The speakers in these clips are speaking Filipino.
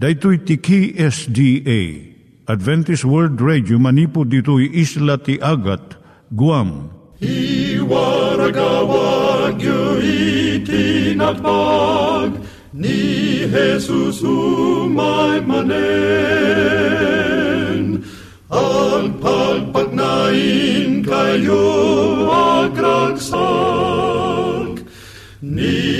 Daitui tiki SDA Adventist World Radio manipud ditui isla ti Agat Guam. I waragawag yu itinatpag ni Jesus umay manen ang pagpagnain kayo agkansak ni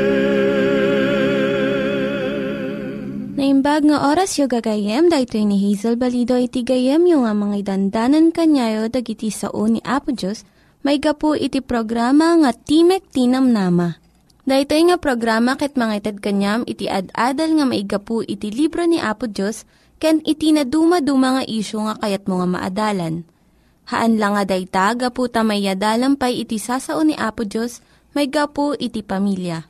Naimbag nga oras yung gagayem, dahil ni Hazel Balido iti gayem yung nga mga dandanan kanyayo dagiti sao ni Apo Diyos, may gapu iti programa nga Timek Tinam Nama. Dahil nga programa ket mga itad kanyam iti ad-adal nga may gapu iti libro ni Apo Diyos, ken iti na dumaduma nga isyo nga kayat mo nga maadalan. Haan lang nga dayta, gapu tamay pay iti sasao ni Apo Diyos, may gapu iti pamilya.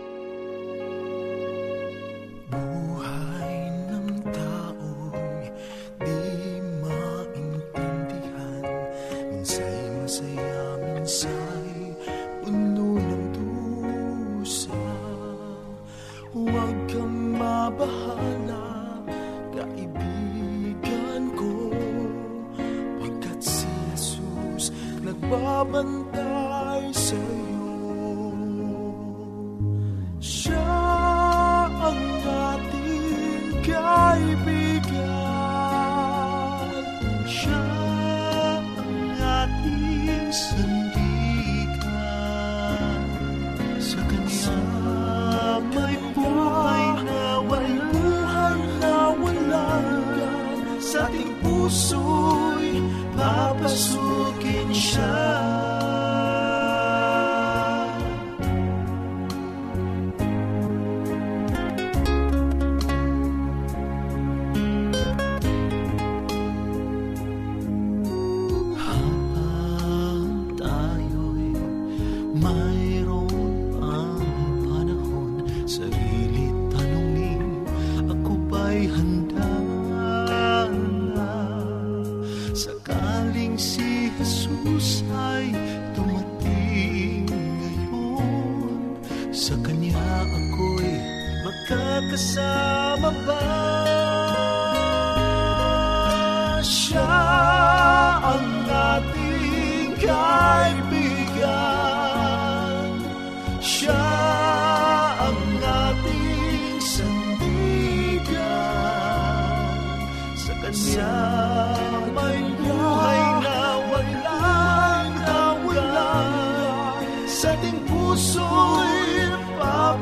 我们 Jesus ay dumating ngayon Sa Kanya ako'y magkakasama ba?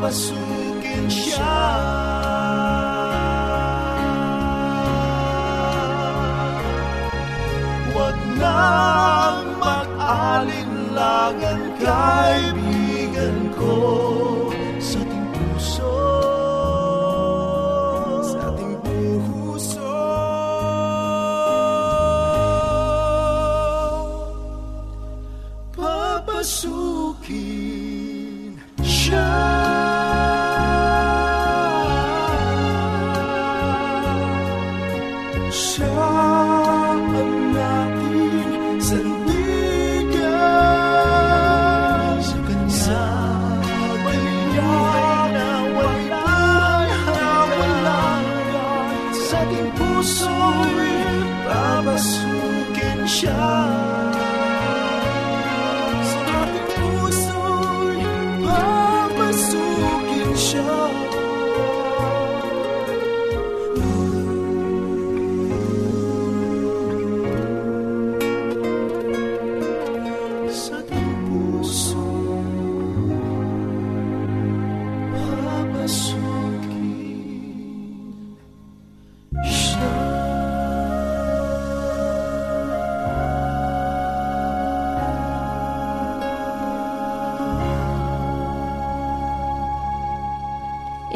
Papasukin siya. Huwag nang mag-alinlangan kaibigan ko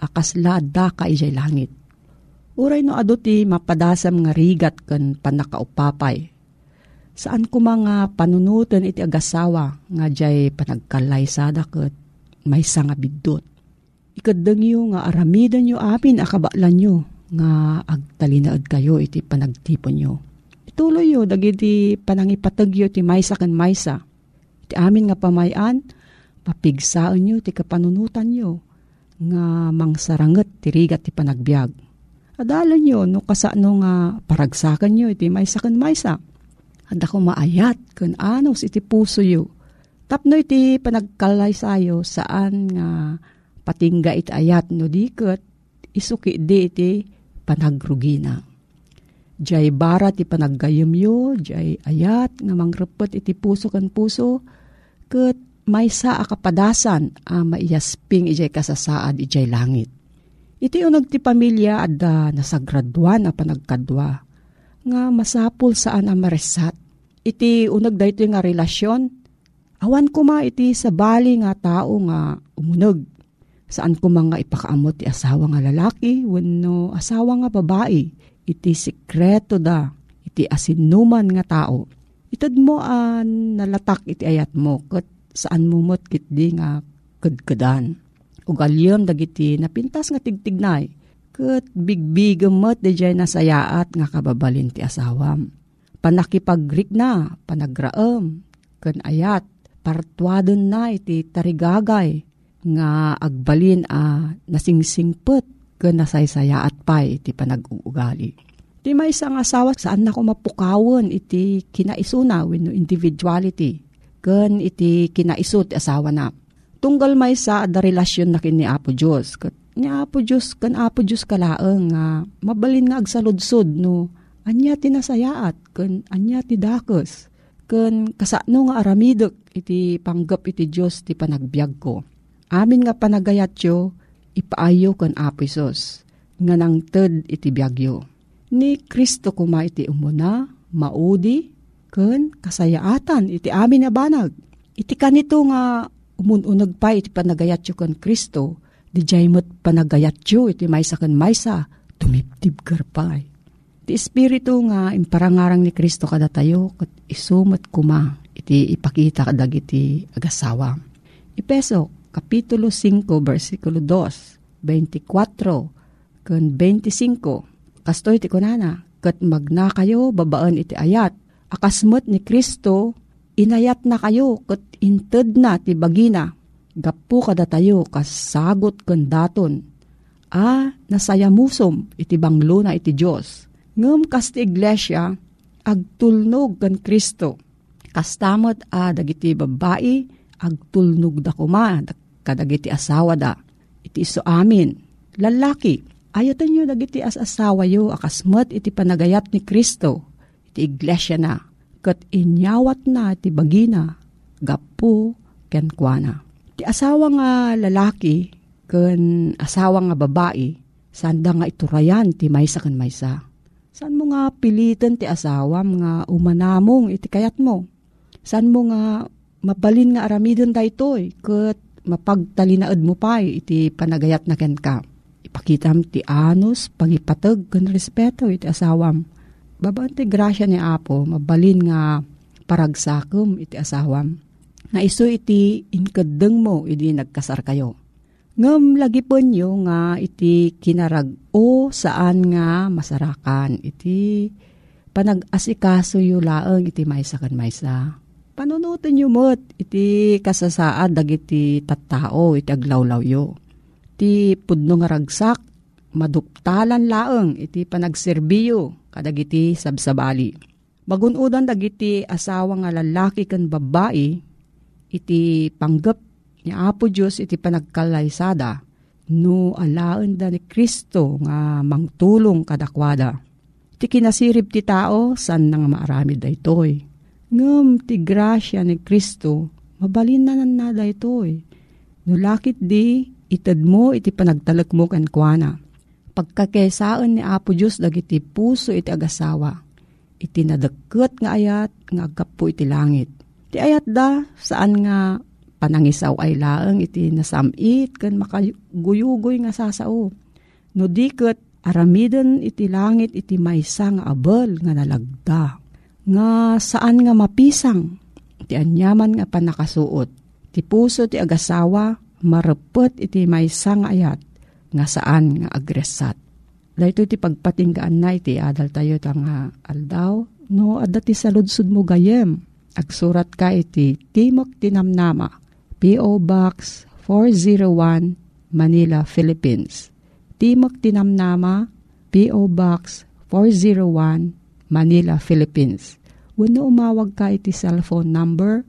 akasla da ka ijay langit. Uray no ado ti mapadasam nga rigat ken panakaupapay. Saan ko mga panunutan iti agasawa nga jay panagkalaysada ket may nga bidot. Ikadang yu nga aramidan yu apin akabaklan yu nga agtalinaad kayo iti panagtipon yu Ituloy yo, dagiti panangipatagyo ti maysa kan maysa. Ti amin nga pamayan, papigsaan yo ti kapanunutan yo, nga mangsaranget ti rigat ti panagbiag. Adalan yo, no kasano nga paragsakan yo iti maysa kan maysa. Ada ko maayat kun anos iti puso yo. Tapno iti panagkalay sayo saan nga patingga iti ayat no diket isuki di iti panagrugina Jay bara ti panaggayam yo, jay ayat nga mangrepet iti puso kan puso, ket maysa akapadasan a maiyasping ijay kasasaad ijay langit. Iti unag ti pamilya adda nasagraduan a panagkadwa, nga masapul saan a maresat. Iti unag dayto nga relasyon, awan ko ma iti sa bali nga tao nga umunog. Saan ko mga ipakaamot ti asawa nga lalaki, wano asawa nga babae iti sikreto da, iti asinuman nga tao. Itad mo an nalatak iti ayat mo, kat saan mo mo't kitdi nga kadkadan. Ugalyam dagiti napintas nga tigtignay, kat bigbigam mo't di jay nasayaat nga kababalin ti asawam. Panakipagrik na, panagraam, kan ayat, partwadon na iti tarigagay, nga agbalin a nasingsingpet ken nasaysaya at pay iti panag-uugali. Di may isang asawa saan na ko mapukawon iti kinaisuna wenno individuality ken iti kinaiso asawa na. Tunggal may sa da relasyon na kin ni Apo Diyos. Kat ni Apo Diyos kan Apo Diyos kalaeng nga mabalin nga agsaludsod no anya tinasayaat ken anya ti dakes ken kasano nga aramidek iti panggap iti Diyos ti panagbiag ko. Amin nga panagayat yo, ipaayo kan apisos, nga nang ted iti biyagyo. Ni Kristo kuma iti umuna, maudi, ken kasayaatan iti amin na banag. Iti kanito nga umununag pa iti panagayatyo kan Kristo, di jaymot panagayatyo iti maysa kan maysa, tumiptib karpay. Iti espiritu nga imparangarang ni Kristo kada tayo, kat isumat kuma, iti ipakita kadag iti agasawa. Ipeso, Kapitulo 5, versikulo 2, 24, kan 25. Kastoy ti kunana, kat magna kayo babaan iti ayat. Akasmet ni Kristo, inayat na kayo, kat inted na ti bagina. Gapu kada tayo, kasagot kan daton. A, nasayamusom iti banglo na iti Diyos. Ngam kas ti iglesia, agtulnog kan Kristo. Kastamot a dagiti babae, agtulnog da kuma, kadagiti asawa da. Iti iso amin. Lalaki, ayatan nyo dagiti as asawa yo, akasmat iti panagayat ni Kristo. Iti iglesia na. Kat inyawat na iti bagina, gapu, kenkwana. Ti asawa nga lalaki, ken asawa nga babae, sanda nga iturayan ti maysa kan maysa. San mo nga pilitan ti asawam nga umanamong iti kayat mo? San mo nga mabalin nga aramidon daytoy ket mapagtalinaad mo pa iti panagayat na ken ka. Ipakitam ti anos, pangipatag kan respeto iti asawam. Babaan ti grasya ni Apo, mabalin nga paragsakom iti asawam. Nga iso iti inkadeng mo iti nagkasar kayo. Ngam lagi po nyo nga iti kinarag o saan nga masarakan iti panag-asikaso yu laeng iti maysa kan maysa panunutin nyo mo't iti kasasaad dagiti tattao iti aglawlaw yo. Ti pudno nga ragsak, maduptalan laeng iti panagserbiyo kadagiti sabsabali. Magunudan dagiti asawa nga lalaki kan babae iti panggap ni Apo Diyos iti panagkalaysada no alaan da ni Kristo nga mangtulong kadakwada. Ti kinasirib ti tao san nang maarami da itoy. Ngam ti grasya ni Kristo mabalin na nan da itoy. No lakit di itad mo iti panagtalak mo kan kuana. Pagkakesaan ni Apo Diyos dagiti puso iti agasawa. Iti nadagket nga ayat nga agkapo iti langit. Ti ayat da saan nga panangisaw ay laeng iti nasamit kan makaguyugoy nga sasao. No diket aramiden iti langit iti maysa nga abel nga nalagda. Nga saan nga mapisang iti anyaman nga panakasuot. Ti puso ti agasawa marepet iti maysa nga ayat nga saan nga agresat. Dahito ti pagpatinggaan na iti adal tayo nga aldaw. No, adda ti saludsud mo gayem. Agsurat ka iti Timok Tinamnama P.O. Box 401, Manila, Philippines. Timok Tinamnama, P.O. Box 401, Manila, Philippines. Wano umawag ka iti cellphone number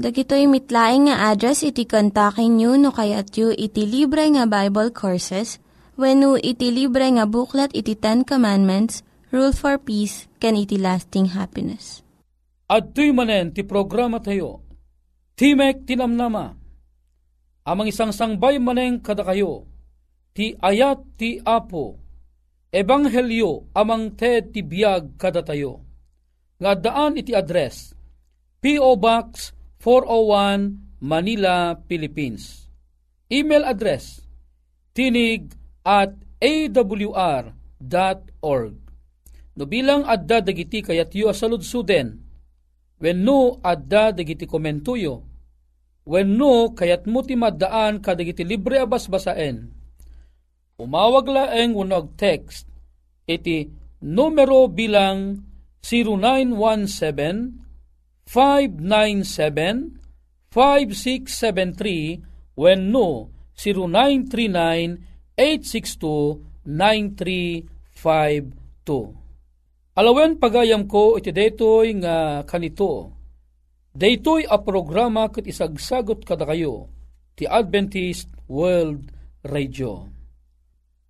Dagitoy mitlaing nga address iti kontakin nyo no kayat yu iti libre nga Bible Courses when iti libre nga buklat iti Ten Commandments, Rule for Peace, can iti lasting happiness. At manen ti programa tayo Timek tinamnama. Amang isang sangbay maneng kada kayo. Ti ayat ti apo. Ebanghelyo amang te ti biyag kada tayo. Nga daan iti address. P.O. Box 401 Manila, Philippines. Email address tinig at awr.org. No bilang adda dagiti kayat yu asaludsuden, when no adda dagiti komentuyo, wenno kayat mo ti maddaan kadagiti libre abas basaen. Umawag laeng unog text iti numero bilang 0917 597 5673 wenno 0939 862 9352. Alawen pagayam ko iti detoy nga kanito Daytoy a programa ket isagsagot kada kayo ti Adventist World Radio.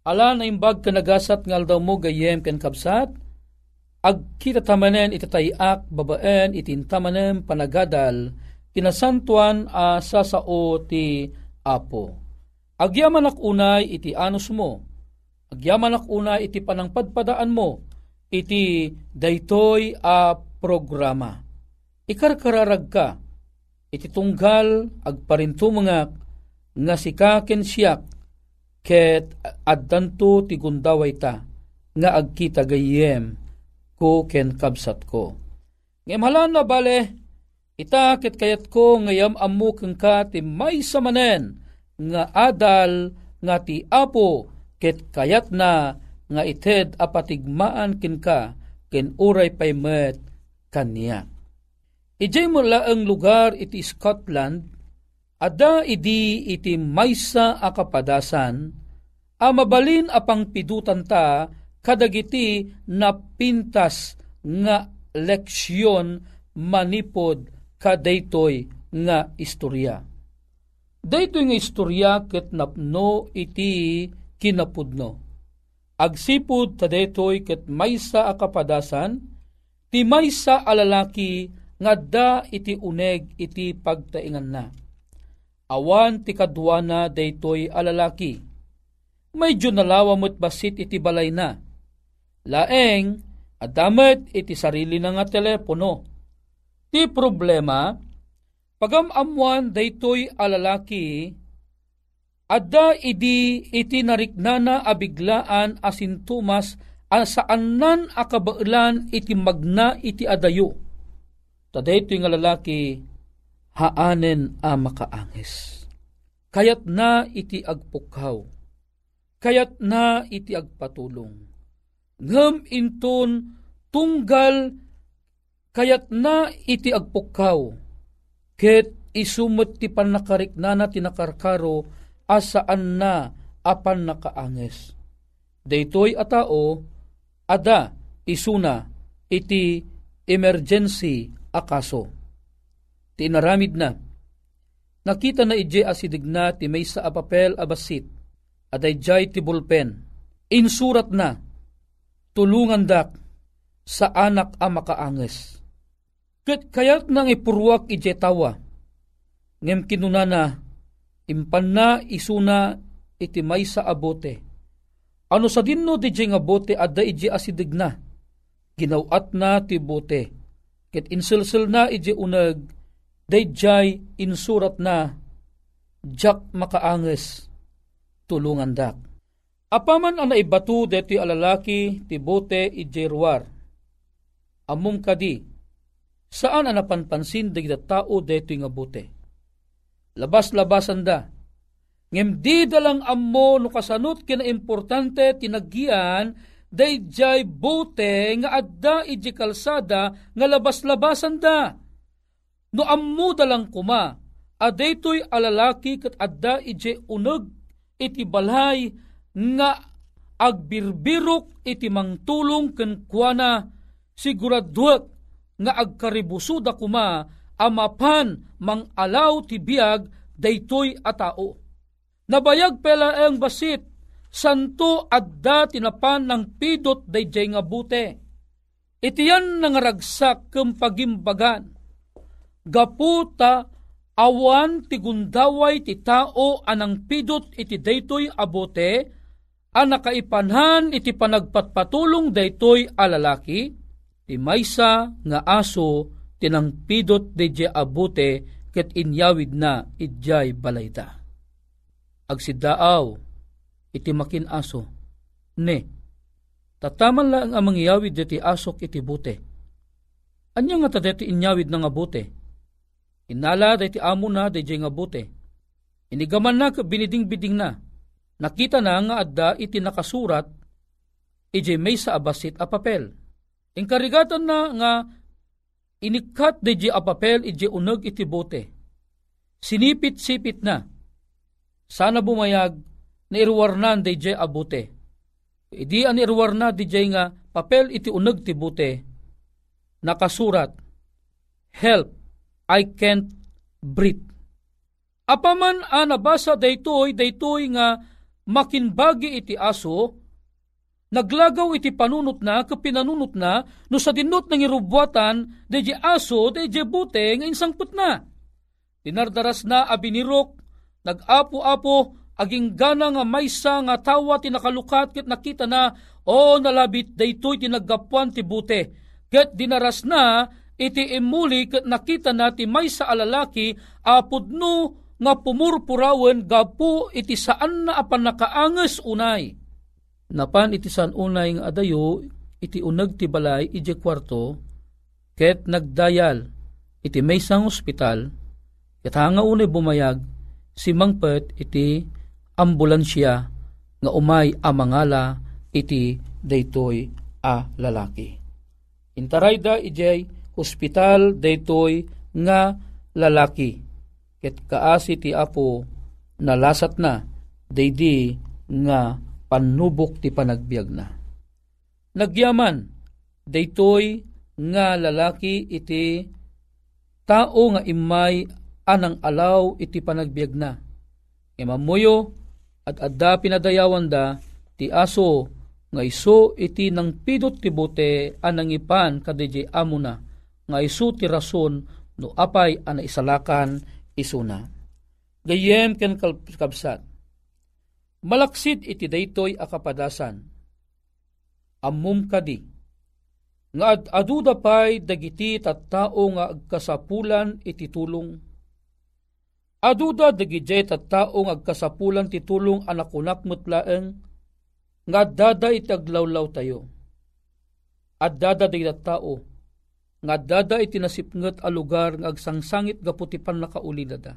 Ala na imbag kanagasat ngal daw mo gayem ken kabsat, agkita tamanen itatayak babaen itintamanen panagadal tinasantuan a sasao ti Apo. Agyaman unay iti anus mo, agyaman unay iti panangpadpadaan mo, iti daytoy a programa. Ikarkararag ka, iti tunggal agparintumangak nga sikaken siyak ket addanto ti gundaway ta nga agkita gayem ko ken kabsat ko. Ngem halan na bale, ita kayat ko ngayam ammo keng ka ti may samanen nga adal nga ti apo ket kayat na nga ited apatigmaan ken ka ken uray paymet kaniya. Ijay mo laang lugar iti Scotland, ada idi iti maysa a kapadasan, a mabalin apang pidutan ta kadagiti na pintas nga leksyon manipod kadaytoy nga istorya. Daytoy nga istorya ket napno iti kinapudno. Agsipud tadaytoy ket maysa a kapadasan, ti maysa a lalaki ngadda iti uneg iti pagtaingan na. Awan ti kadwana daytoy alalaki. medyo nalawa mo't basit iti balay na. Laeng, adamet iti sarili na nga telepono. Ti problema, pagamamuan daytoy alalaki, adda idi iti nariknana abiglaan asintumas saan nan akabailan iti magna iti adayo. Tadaytoy nga lalaki, haanen a makaangis. Kayat na iti agpukaw, kayat na iti agpatulong. Ngam inton tunggal kayat na iti agpukaw, ket isumot ti panakarik na na tinakarkaro asaan na apan nakaanges. Daytoy a tao, ada isuna iti emergency akaso tinaramid na. Nakita na ije asidig na ti may sa apapel abasit, aday jay ti bulpen. Insurat na, tulungan dak sa anak a makaanges. Kat kayat nang ipurwak ije tawa, ngem kinunana, impan na isuna iti may sa abote. Ano sa dinno di nga bote adda ije asidig na, ginawat na ti bote, ket insilsil na ije unag, dayjay insurat na jak makaanges tulungan dak. Apaman ang naibatu deti alalaki ti bote ijerwar. Amum kadi, saan ang napanpansin di tao deti nga bote. Labas-labasan da, ngem di dalang ammo no kasanot kina importante tinaggian dayjay bote nga adda iji kalsada nga labas-labasan da No ammo dalang kuma, adaytoy alalaki kat adda ije uneg iti balhay nga agbirbirok iti mangtulong ken kuana siguraduak nga agkaribusuda kuma amapan mang alaw ti biag daytoy a tao. Nabayag pela ang basit santo adda tinapan ng pidot dayjay nga bute. Itiyan nangaragsak kem pagimbagan gaputa awan ti gundaway ti tao anang pidot iti daytoy abote a nakaipanhan iti panagpatpatulong daytoy alalaki ti maysa nga aso tinang pidot dayjay abote ket inyawid na idjay balayta. Agsidaaw iti makin aso ne tataman lang ang mangyawid iti asok iti bute. Anya nga tadeti inyawid na nga bute? Inala dahi amo na dahi nga bute. Inigaman na biniding-biding na. Nakita na nga adda iti nakasurat ije may sa abasit a papel. Inkarigatan na nga inikat dahi a papel ije uneg iti bote. Sinipit-sipit na. Sana bumayag na irwarnan dahi a bote. Idi an irwarna di nga papel iti uneg ti bote. Nakasurat, Help, I can't breathe. Apaman a nabasa daytoy daytoy nga makinbagi iti aso, naglagaw iti panunot na, kapinanunot na, no sa dinot ng irubwatan, deje aso, deje bute, nga insangput na. Dinardaras na abinirok, nag-apo-apo, aging gana nga maysa nga tawa tinakalukat ket nakita na, o nalabit daytoy tinagapuan ti bute. Ket dinaras na, iti imuli ket nakita nati may sa alalaki apudno nga pumurpurawen gapu iti saan na apan nakaanges unay. Napan iti saan unay nga adayo iti uneg ti balay iti kwarto ket nagdayal iti may sang ospital ket nga unay bumayag si mangpet iti ambulansya nga umay amangala iti daytoy a lalaki. Intarayda ijay ospital daytoy nga lalaki. Ket kaasi ti apo nalasat na daydi nga panubok ti panagbiag na. Nagyaman daytoy nga lalaki iti tao nga imay anang alaw iti panagbiag na. Imamuyo at adda pinadayawan da ti aso nga iso iti nang pidot ti bote anang ipan kadiji amo na nga isu ti rason no apay ana isalakan isuna. Gayem ken kabsat. Malaksid iti daytoy akapadasan. Ammum kadi. Nga ad aduda pay dagiti tattao nga agkasapulan iti tulong. Aduda dagiti tattao nga agkasapulan ti tulong anakunak mutlaeng nga dada iti tayo. At dada dagiti tao nga dada iti nasipnget a lugar nga agsangsangit gaputipan nakaulilada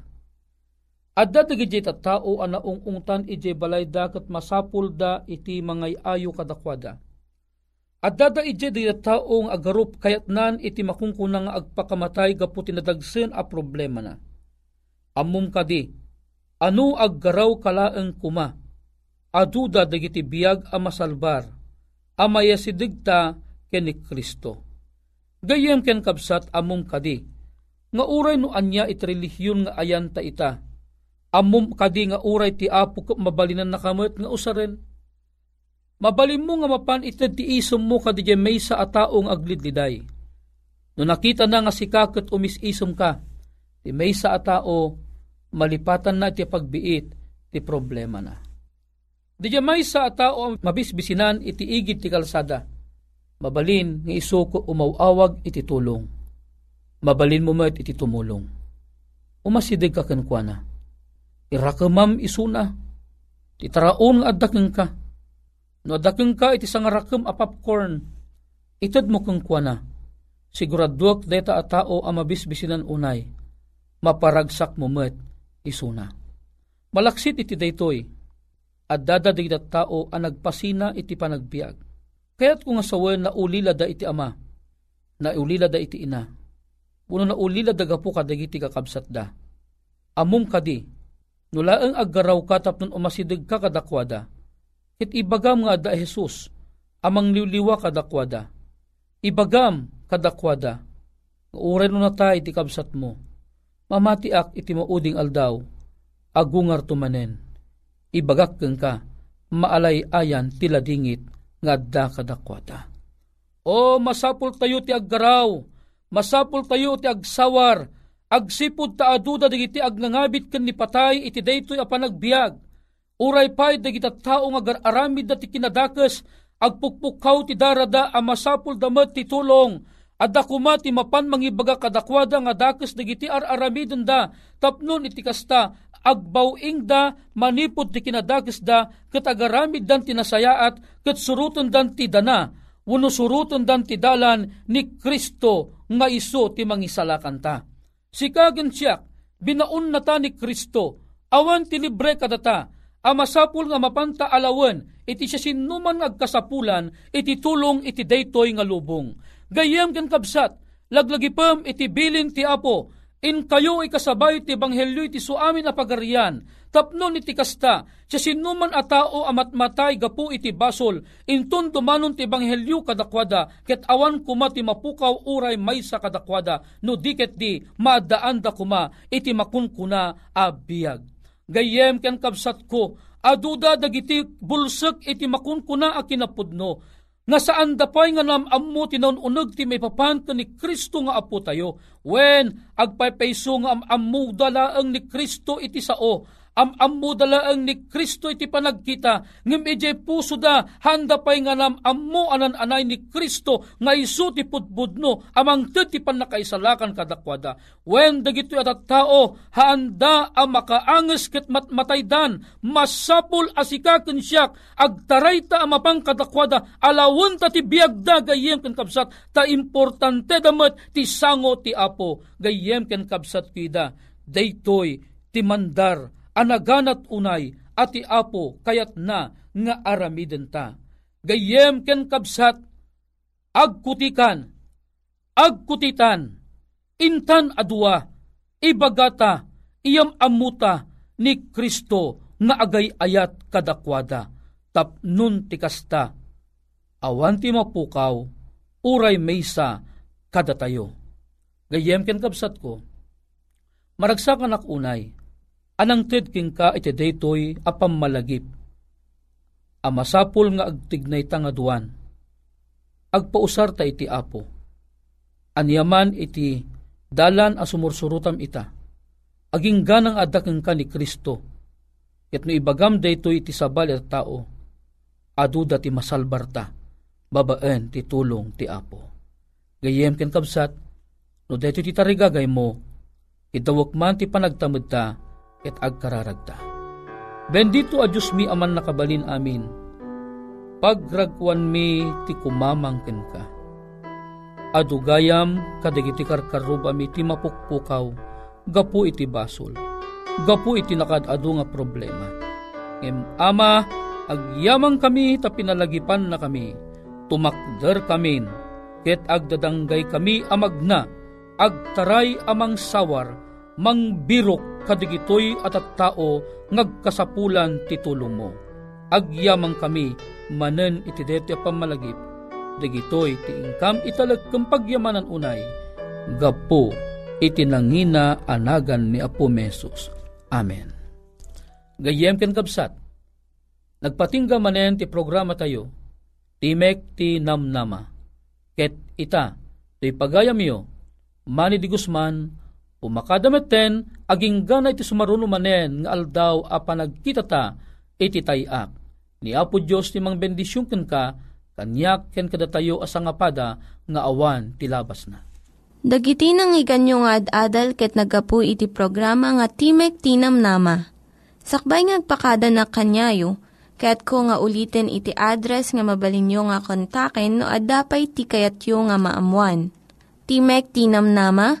Adda dagiti tao ana ungungtan ije balay da ket masapul da iti mangay ayo kadakwada. Adda da ije di tao nga agarup kayat nan iti makungkunang nga agpakamatay gapu tinadagsen a problema na. Ammum kadi, ano aggaraw kalaeng kuma, aduda dagiti biyag a masalbar, amaya sidigta ken ni Kristo. Gayem ken kabsat amum kadi, nga uray no anya iti relihiyon nga ayan ta ita, Amom kadi nga uray ti apo ko mabalinan na kamot nga usaren. Mabalim mo nga mapan ited ti isom mo kadi may sa ataong aglidliday. No nakita na nga si kakot umis-isom ka, ti may sa atao malipatan na ti pagbiit ti problema na. Di may sa atao mabisbisinan iti igid ti kalsada. Mabalin nga isuko umawawag iti tulong. Mabalin mo met iti tumulong. Umasidig ka kankwana irakamam isuna, ti taraon nga adakeng ka. No adakeng ka iti sangarakam a popcorn, itad mo kang kuana. Siguraduak deta a tao ang mabisbisinan unay, maparagsak mo met isuna. Malaksit iti daytoy, at dadadig dat tao ang nagpasina iti panagbiag. Kaya't kung asawen na ulila da iti ama, na ulila da iti ina, puno na ulila da gapu kadagiti kakabsat da. Amum kadi, Nulaang aggaraw ka tapnon umasidig ka kadakwada. It ibagam nga da Jesus, amang liwliwa kadakwada. Ibagam kadakwada. Uray no natay ti kabsat mo. Mamatiak iti mauding aldaw, agungar tumanen. Ibagak keng ka, maalay ayan tila dingit nga da kadakwada. O masapul tayo ti aggaraw, masapul tayo ti agsawar, agsipod ta aduda dagiti agnangabit ken ni patay iti daytoy a panagbiag. Uray pay dagiti tao nga aramid da ti kinadakes agpukpukaw ti darada a masapul damet ti tulong adda kuma ti mapan mangibaga kadakwada nga dakes dagiti ar-aramidon da tapnon iti kasta agbawing da manipod ti kinadakes da ket agaramid dan tinasayaat ket suruton dan ti dana. Wano suruton dan ti dalan ni Kristo nga iso ti mangisalakan ta. Si kagan siya, binaun na ta ni Kristo, awan ti libre kadata, amasapul nga mapanta alawan, iti siya sinuman agkasapulan, iti tulong iti daytoy nga lubong. Gayem kan kabsat, laglagipem iti bilin ti apo, in kayo ikasabay ti banghelyo iti suamin a pagarian, tapnon iti kasta, siya sinuman a tao amat matay gapu iti basol, intun dumanon ti banghelyo kadakwada, ket awan kuma ti mapukaw uray may sa kadakwada, no diket di maadaan da kuma iti makunkuna a biyag. Gayem ken kabsat ko, aduda dagiti bulsek iti makunkuna a kinapudno, nga saan dapay nga nam tinon uneg ti may papanto ni Kristo nga apo tayo. When agpaypayso nga am ammo dalaang ni Kristo iti sao, am ammo dalaang ni Kristo iti panagkita, ngem ije puso da, handa pay nga nam ammo anan anay ni Kristo, nga isu ti putbudno, amang ti panakaisalakan kadakwada. When dagito at tao, handa ang makaanges ket matmataydan, masapul asikaken siyak, agtaray ta amapang kadakwada, alawon ta ti biagda gayem ken kabsat, ta importante damat ti sango ti apo, gayem ken kabsat kida, daytoy ti mandar anaganat unay ati apo kayat na nga aramiden ta. Gayem ken kabsat, agkutikan, agkutitan, intan adua, ibagata, iyam amuta ni Kristo nga agay ayat kadakwada, tapnun tikasta, awan ti mapukaw, uray maysa kadatayo. Gayem ken kabsat ko, maragsakan ak unay, Anang ted king ka iti daytoy apam malagip. Amasapul nga agtignay ta nga duwan. Agpausar ta iti apo. Anyaman iti dalan a sumursurutam ita. Aging ganang adakeng ka ni Kristo. Ket no ibagam daytoy iti sabal at tao, aduda ti masalbarta, babaen ti tulong ti Apo. Gayem ken kabsat, no daytoy ti tarigagay mo, idawak man ti panagtamad ta, ket agkararagta. Bendito a Diyos mi aman nakabalin amin, pagragwan mi ti kumamangken ka. Adugayam kadagiti karkaruba mi ti mapukpukaw, gapu iti basol. Gapu iti nakadado nga problema. Ngem ama, agyamang kami ta pinalagipan na kami, tumakder kamin, ket agdadanggay kami amagna, agtaray amang sawar, mangbirok kadigitoy at at tao ngagkasapulan ti tulong mo. Agyamang kami manen iti deti pamalagip, digitoy ti ingkam italag kang pagyamanan unay, gapo iti nangina anagan ni Apo Mesos. Amen. Gayem ken kabsat, nagpatingga manen ti programa tayo, Timek ti namnama, ket ita, ti pagayam yo, Manny di Guzman, pumakadamet ten, aging ganay ti sumaruno manen, nga aldaw a panagkita ta, iti tayak. Ni Apo Diyos ti mang bendisyon ken ka, kanyak ken kadatayo asangapada, nga awan ti labas na. Dagiti nang iganyo nga ad-adal ket nagapu iti programa nga Timek Tinam Nama. Sakbay ngagpakada na kanyayo, ket ko nga ulitin iti address nga mabalinyo nga kontaken no ad-dapay tikayatyo nga maamuan. Timek Tinam Nama,